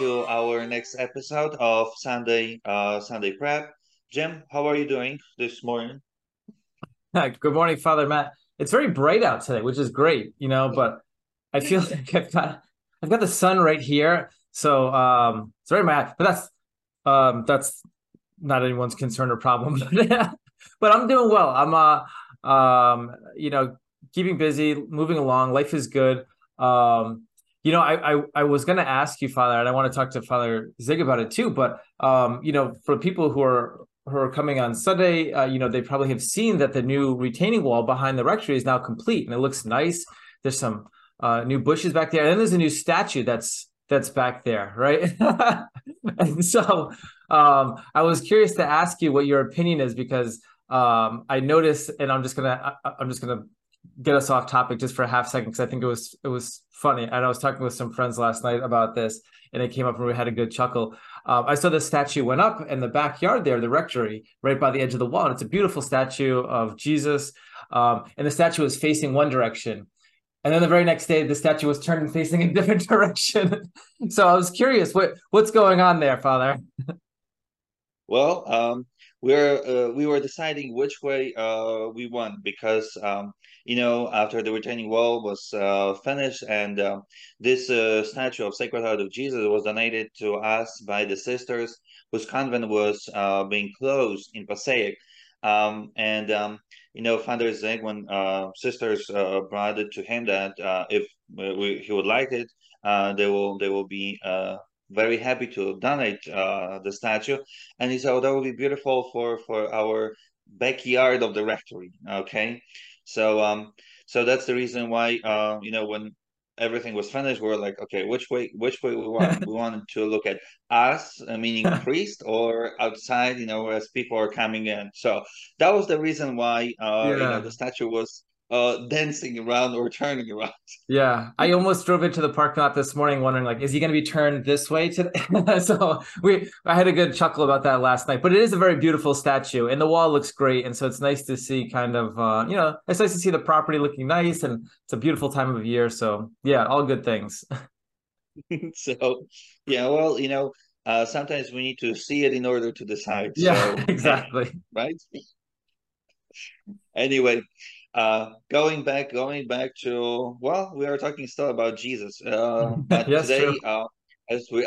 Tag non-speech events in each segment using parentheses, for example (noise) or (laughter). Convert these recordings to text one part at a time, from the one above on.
to our next episode of Sunday uh, Sunday Prep. Jim, how are you doing this morning? (laughs) Good morning, Father Matt. It's very bright out today, which is great, you know. But I feel (laughs) like I've got I've got the sun right here, so um, it's very mad. But that's um, that's not anyone's concern or problem. (laughs) but I'm doing well. I'm uh um you know keeping busy, moving along. Life is good. Um, you know, I, I, I was going to ask you, Father, and I want to talk to Father Zig about it too. But um, you know, for people who are who are coming on Sunday, uh, you know, they probably have seen that the new retaining wall behind the rectory is now complete, and it looks nice. There's some uh, new bushes back there, and then there's a new statue that's that's back there, right? (laughs) and so, um, I was curious to ask you what your opinion is because um, I noticed, and I'm just gonna I, I'm just gonna get us off topic just for a half second because I think it was it was funny. And I was talking with some friends last night about this, and it came up and we had a good chuckle. Um, I saw the statue went up in the backyard there, the rectory, right by the edge of the wall. And it's a beautiful statue of Jesus, um, and the statue was facing one direction. And then the very next day, the statue was turned facing a (laughs) different direction. so I was curious, what what's going on there, Father? Well, um, we're uh, we were deciding which way uh, we want because um, you know after the retaining wall was uh, finished and uh, this uh, statue of Sacred Heart of Jesus was donated to us by the sisters whose convent was uh, being closed in Passaic. Um, and um, you know Father Zeg when sisters brought it to him that if we, he would like it, they will they will be very happy to donate uh, the statue. And he said, oh, that would be beautiful for, for our backyard of the rectory. Okay. So, um, so that's the reason why, uh, you know, when everything was finished, we were like, okay, which way, which way we want? we wanted to look at us, uh, meaning (laughs) priest, or outside, you know, as people are coming in. So that was the reason why, uh, yeah. you know, the statue was uh, dancing around or turning around. (laughs) Yeah, I almost drove into the parking lot this morning, wondering like, is he going to be turned this way today? (laughs) so we, I had a good chuckle about that last night. But it is a very beautiful statue, and the wall looks great, and so it's nice to see kind of, uh, you know, it's nice to see the property looking nice, and it's a beautiful time of year. So yeah, all good things. (laughs) so yeah, well, you know, uh, sometimes we need to see it in order to decide. Yeah, so, exactly. Right. Anyway, uh, going back, going back to well, we are talking still about Jesus, uh, but (laughs) yes, today, uh, as we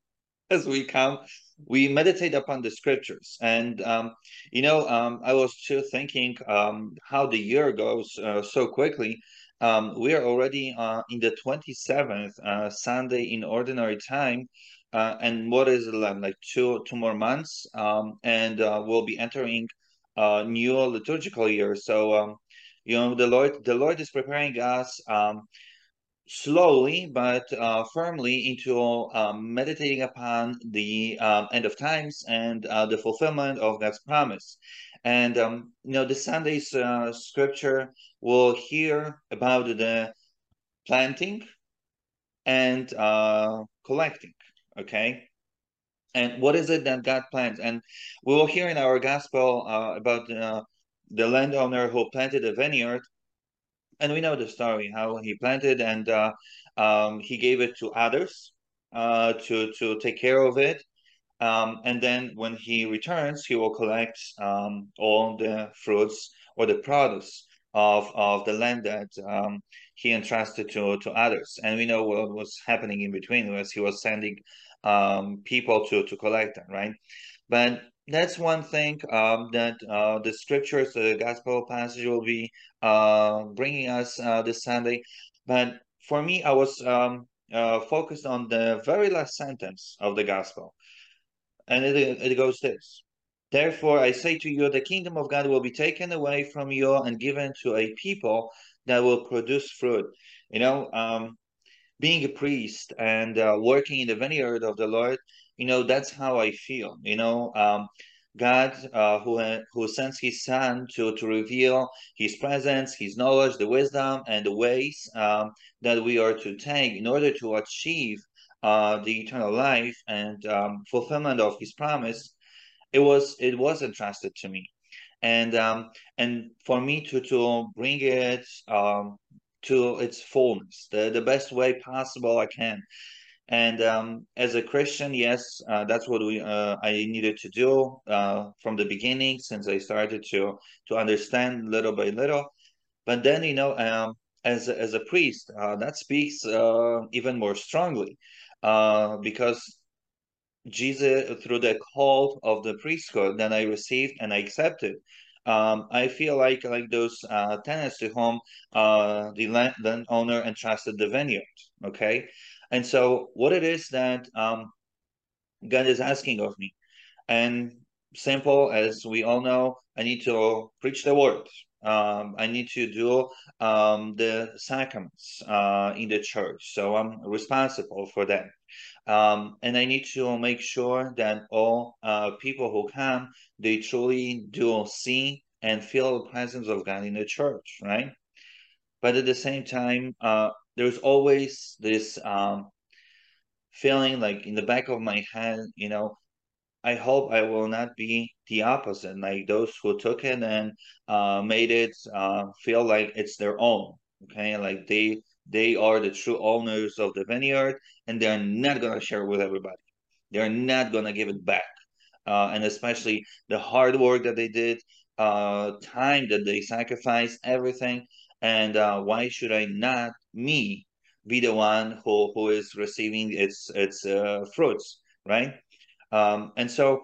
(laughs) as we come, we meditate upon the scriptures, and um, you know, um, I was too thinking um, how the year goes uh, so quickly. Um, we are already uh, in the twenty seventh uh, Sunday in ordinary time, uh, and what is it like two two more months, um, and uh, we'll be entering a new liturgical year. So um, you know the lord the lord is preparing us um, slowly but uh, firmly into um, meditating upon the um, end of times and uh, the fulfillment of god's promise. And um, you know the sunday's uh, scripture will hear about the planting and uh, collecting okay? And what is it that god plants and we will hear in our gospel uh, about uh, the landowner who planted a vineyard, and we know the story how he planted and uh, um, he gave it to others uh, to to take care of it. Um, and then when he returns, he will collect um, all the fruits or the produce of of the land that um, he entrusted to to others. And we know what was happening in between was he was sending um, people to to collect them, right? But that's one thing um, that uh, the scriptures, the gospel passage will be uh, bringing us uh, this Sunday. But for me, I was um, uh, focused on the very last sentence of the gospel. And it, it goes this Therefore, I say to you, the kingdom of God will be taken away from you and given to a people that will produce fruit. You know, um, being a priest and uh, working in the vineyard of the Lord, you know that's how i feel you know um, god uh, who who sends his son to to reveal his presence his knowledge the wisdom and the ways um, that we are to take in order to achieve uh, the eternal life and um, fulfillment of his promise it was it was entrusted to me and um, and for me to to bring it um, to its fullness, the, the best way possible I can. And um, as a Christian, yes, uh, that's what we uh, I needed to do uh, from the beginning, since I started to to understand little by little. But then, you know, um, as as a priest, uh, that speaks uh, even more strongly, uh, because Jesus, through the call of the priesthood that I received and I accepted, um, I feel like like those uh, tenants to whom uh, the land, landowner entrusted the vineyard. Okay, and so what it is that um, God is asking of me, and simple as we all know, I need to preach the word. Um, I need to do um, the sacraments uh, in the church, so I'm responsible for that. Um, and I need to make sure that all uh, people who come, they truly do see and feel the presence of God in the church, right? But at the same time, uh, there's always this um, feeling like in the back of my head, you know, I hope I will not be the opposite, like those who took it and uh, made it uh, feel like it's their own. Okay, like they they are the true owners of the vineyard, and they're not gonna share it with everybody. They're not gonna give it back, uh, and especially the hard work that they did, uh, time that they sacrificed, everything. And uh, why should I not me be the one who who is receiving its its uh, fruits, right? Um, and so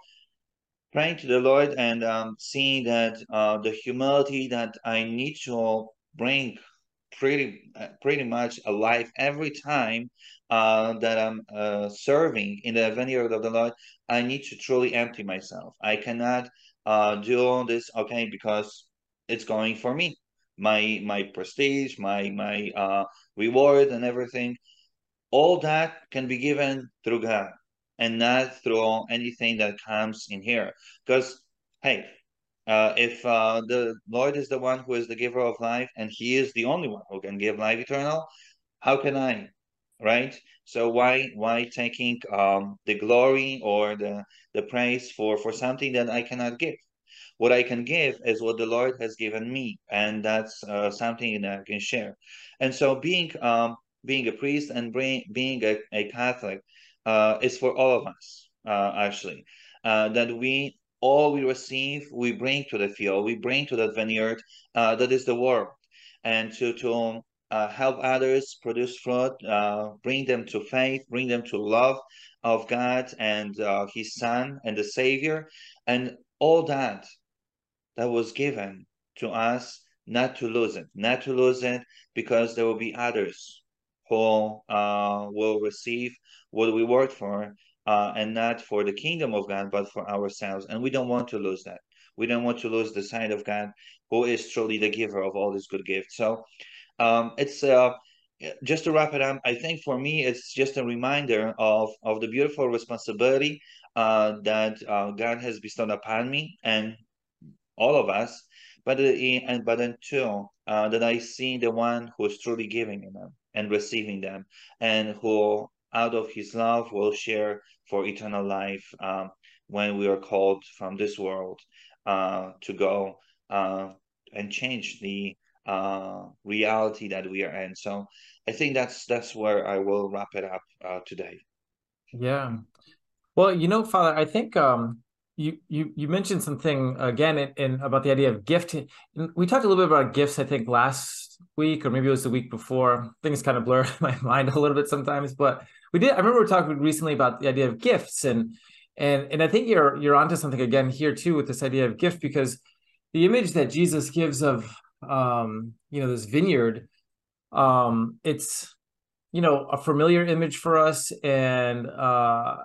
praying to the Lord and um, seeing that uh, the humility that I need to bring pretty uh, pretty much alive every time uh, that I'm uh, serving in the vineyard of the Lord, I need to truly empty myself. I cannot uh, do all this okay because it's going for me, my my prestige, my my uh, reward, and everything. All that can be given through God and not through anything that comes in here. Because hey, uh, if uh, the Lord is the one who is the giver of life and He is the only one who can give life eternal, how can I? Right? So why why taking um, the glory or the the praise for for something that I cannot give? What I can give is what the Lord has given me, and that's uh, something that I can share. And so being um, being a priest and being being a, a Catholic uh, is for all of us uh, actually. Uh, that we all we receive, we bring to the field, we bring to that vineyard uh, that is the world, and to to uh, help others produce fruit, uh, bring them to faith, bring them to love of God and uh, His Son and the Savior, and all that that was given to us, not to lose it, not to lose it, because there will be others who uh, will receive what we worked for uh, and not for the kingdom of God, but for ourselves. And we don't want to lose that. We don't want to lose the sight of God, who is truly the giver of all these good gifts. So um, it's uh, just to wrap it up. I think for me, it's just a reminder of of the beautiful responsibility uh, that uh, God has bestowed upon me and all of us. But uh, and but too uh, that I see the one who is truly giving them and receiving them, and who out of his love will share for eternal life um, when we are called from this world uh, to go uh, and change the uh, reality that we are in. So I think that's that's where I will wrap it up uh, today. Yeah. Well, you know, Father, I think um, you you you mentioned something again in, in, about the idea of gift. We talked a little bit about gifts, I think, last week or maybe it was the week before. Things kind of blur (laughs) my mind a little bit sometimes, but we did. I remember we talking recently about the idea of gifts, and and and I think you're you're onto something again here too with this idea of gift because the image that Jesus gives of um, you know this vineyard, um, it's you know a familiar image for us, and uh,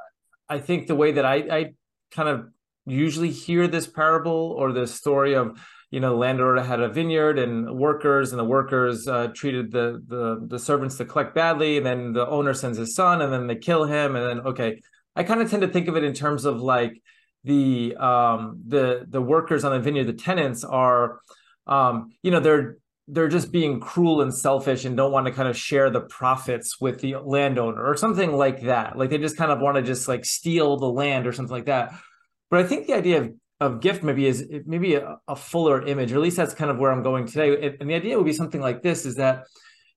I think the way that I I kind of usually hear this parable or this story of you know, the landlord had a vineyard and workers, and the workers uh, treated the, the the servants to collect badly, and then the owner sends his son, and then they kill him, and then okay, I kind of tend to think of it in terms of like the um the the workers on the vineyard, the tenants are, um, you know, they're they're just being cruel and selfish and don't want to kind of share the profits with the landowner or something like that. Like they just kind of want to just like steal the land or something like that. But I think the idea of of gift maybe is maybe a, a, fuller image, or at least that's kind of where I'm going today. And the idea would be something like this: is that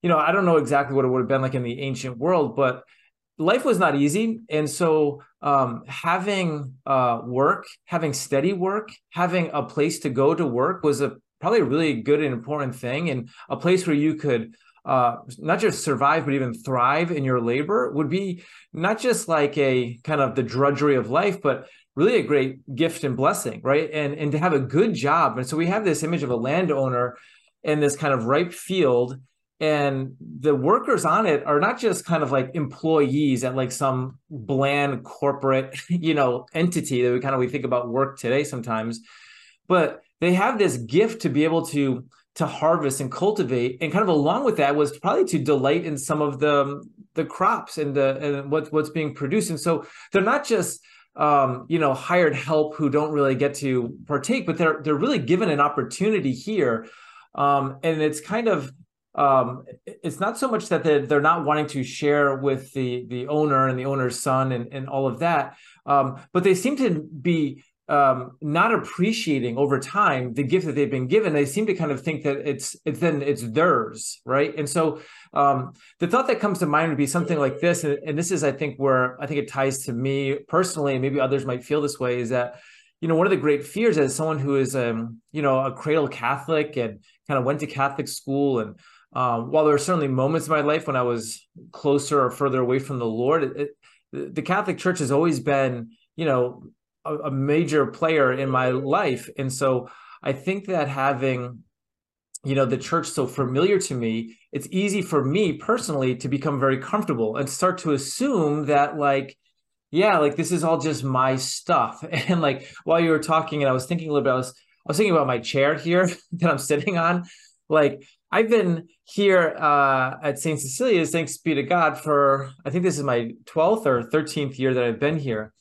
you know, I don't know exactly what it would have been like in the ancient world, but life was not easy. And so um, having uh, work, having steady work, having a place to go to work was a probably a really good and important thing, and a place where you could uh, not just survive but even thrive in your labor would be not just like a kind of the drudgery of life, but really a great gift and blessing, right? And and to have a good job. And so we have this image of a landowner in this kind of ripe field and the workers on it are not just kind of like employees at like some bland corporate (laughs) you know entity that we kind of we think about work today sometimes but they have this gift to be able to to harvest and cultivate. And kind of along with that was probably to delight in some of the the crops and the and what, what's being produced. And so they're not just um, you know hired help who don't really get to partake but they're they're really given an opportunity here. Um, and it's kind of um, it's not so much that they're, they're not wanting to share with the the owner and the owner's son and, and all of that um, but they seem to be um, not appreciating over time the gift that they've been given. They seem to kind of think that it's it's then it's theirs, right? And so um, the thought that comes to mind would be something like this, and, and, this is, I think, where I think it ties to me personally, and maybe others might feel this way, is that you know one of the great fears as someone who is um, you know a cradle Catholic and kind of went to Catholic school and um, while there are certainly moments in my life when I was closer or further away from the Lord, it, it, the Catholic Church has always been, you know, a, a major player in my life. And so I think that having you know the church so familiar to me it's easy for me personally to become very comfortable and start to assume that like yeah like this is all just my stuff. (laughs) And like while you were talking and i was thinking a little bit i was i was thinking about my chair here (laughs) that i'm sitting on. Like i've been here uh, at st cecilia's thanks be to god for i think this is my 12th or 13th year that i've been here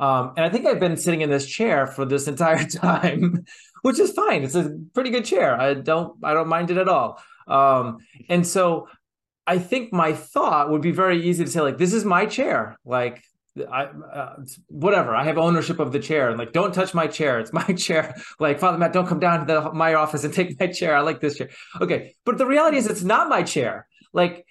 um, and I think I've been sitting in this chair for this (laughs) entire time, which is fine. It's a pretty good chair. I don't I don't mind it at all. Um, and so I think my thought would be very easy to say like this is my chair. Like I uh, whatever. I have ownership of the chair and like don't touch my chair. It's my (laughs) chair. Like Father Matt, don't come down to the, my office and take my chair. I like this chair. Okay, but the reality is it's not my chair. Like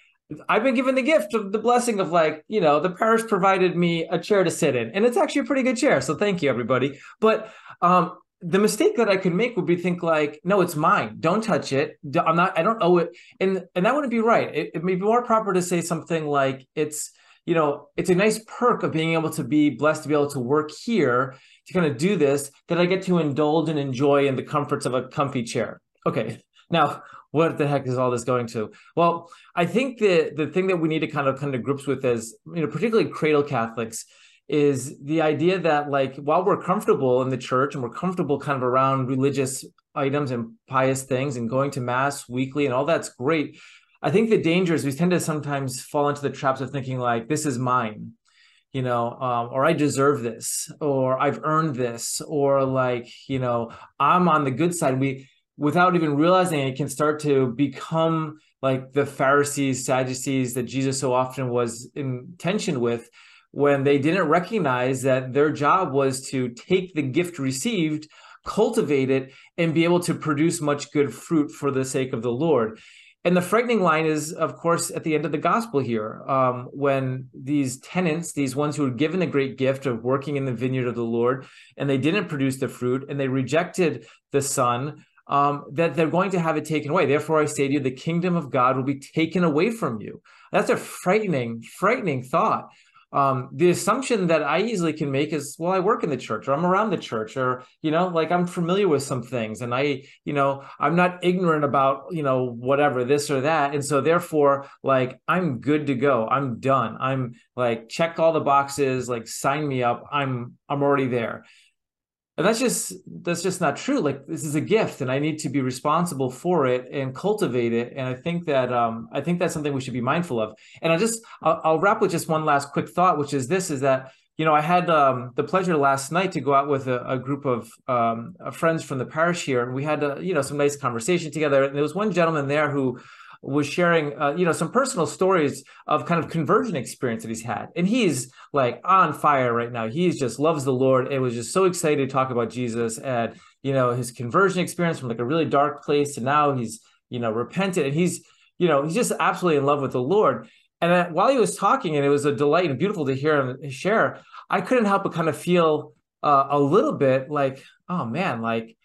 I've been given the gift of the blessing of like, you know, the parish provided me a chair to sit in, and it's actually a pretty good chair. So thank you, everybody. But um, the mistake that I could make would be think like, no, it's mine. Don't touch it. I'm not. I don't owe it, and and that wouldn't be right. It, it may be more proper to say something like, it's you know, it's a nice perk of being able to be blessed to be able to work here to kind of do this that I get to indulge and enjoy in the comforts of a comfy chair. Okay, now what the heck is all this going to? Well, I think the the thing that we need to kind of come to grips with is, you know, particularly cradle Catholics, is the idea that like while we're comfortable in the church and we're comfortable kind of around religious items and pious things and going to mass weekly and all that's great. I think the danger is we tend to sometimes fall into the traps of thinking like this is mine, you know, um, or I deserve this, or I've earned this, or like you know I'm on the good side. We without even realizing it, can start to become like the Pharisees, Sadducees that Jesus so often was in tension with when they didn't recognize that their job was to take the gift received, cultivate it, and be able to produce much good fruit for the sake of the Lord. And the frightening line is, of course, at the end of the gospel here, um, when these tenants, these ones who were given the great gift of working in the vineyard of the Lord, and they didn't produce the fruit, and they rejected the Son, um, that they're going to have it taken away. Therefore, I say to you, the kingdom of God will be taken away from you. That's a frightening, frightening thought. Um, the assumption that I easily can make is, well, I work in the church or I'm around the church or, you know, like I'm familiar with some things and I, you know, I'm not ignorant about, you know, whatever, this or that. And so therefore, like, I'm good to go. I'm done. I'm like, check all the boxes, like sign me up. I'm, I'm already there and that's just that's just not true. Like this is a gift and i need to be responsible for it and cultivate it. And i think that um, i think that's something we should be mindful of. And i just I'll, I'll, wrap with just one last quick thought which is this is that you know i had um, the pleasure last night to go out with a, a group of um, friends from the parish here. And we had a, you know some nice conversation together. And there was one gentleman there who was sharing, uh, you know, some personal stories of kind of conversion experience that he's had, and he's like on fire right now. He's just loves the Lord. It was just so excited to talk about Jesus and you know his conversion experience from like a really dark place to now he's you know repented and he's you know, he's just absolutely in love with the Lord. And while he was talking, and it was a delight and beautiful to hear him share, I couldn't help but kind of feel uh, a little bit like, oh man, like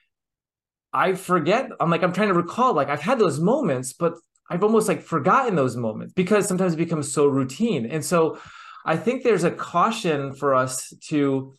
I forget. I'm like, I'm trying to recall, like I've had those moments, but I've almost like forgotten those moments because sometimes it becomes so routine. And so I think there's a caution for us to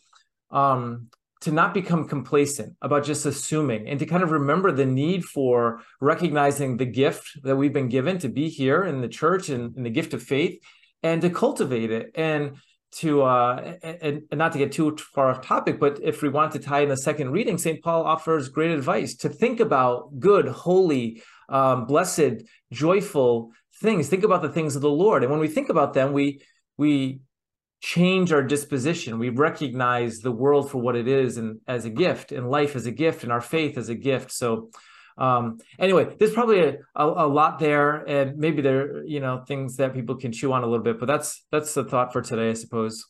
um to not become complacent about just assuming and to kind of remember the need for recognizing the gift that we've been given to be here in the church and, and the gift of faith and to cultivate it and to uh and, and, not to get too far off topic but if we want to tie in the second reading st paul offers great advice to think about good holy um, blessed joyful things think about the things of the lord and when we think about them we we change our disposition. We recognize the world for what it is and as a gift, and life as a gift, and our faith as a gift. So, um, anyway, there's probably a, a, a, lot there, and maybe there, you know, things that people can chew on a little bit. But that's that's the thought for today, I suppose.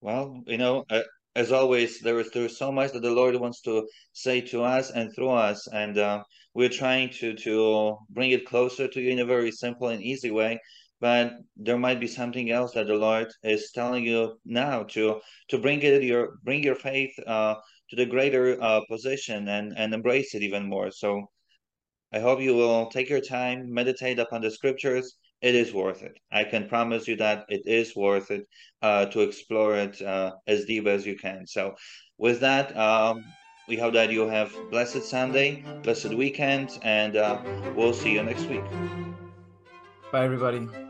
Well, you know, uh, as always, there is there is so much that the Lord wants to say to us and through us, and uh, we're trying to to bring it closer to you in a very simple and easy way but there might be something else that the Lord is telling you now to to bring it your bring your faith uh, to the greater uh, position and and embrace it even more. So I hope you will take your time, meditate upon the scriptures. It is worth it. I can promise you that it is worth it uh, to explore it uh, as deep as you can. So with that. Um, we hope that you have blessed Sunday, blessed weekend, and uh, we'll see you next week. Bye, everybody.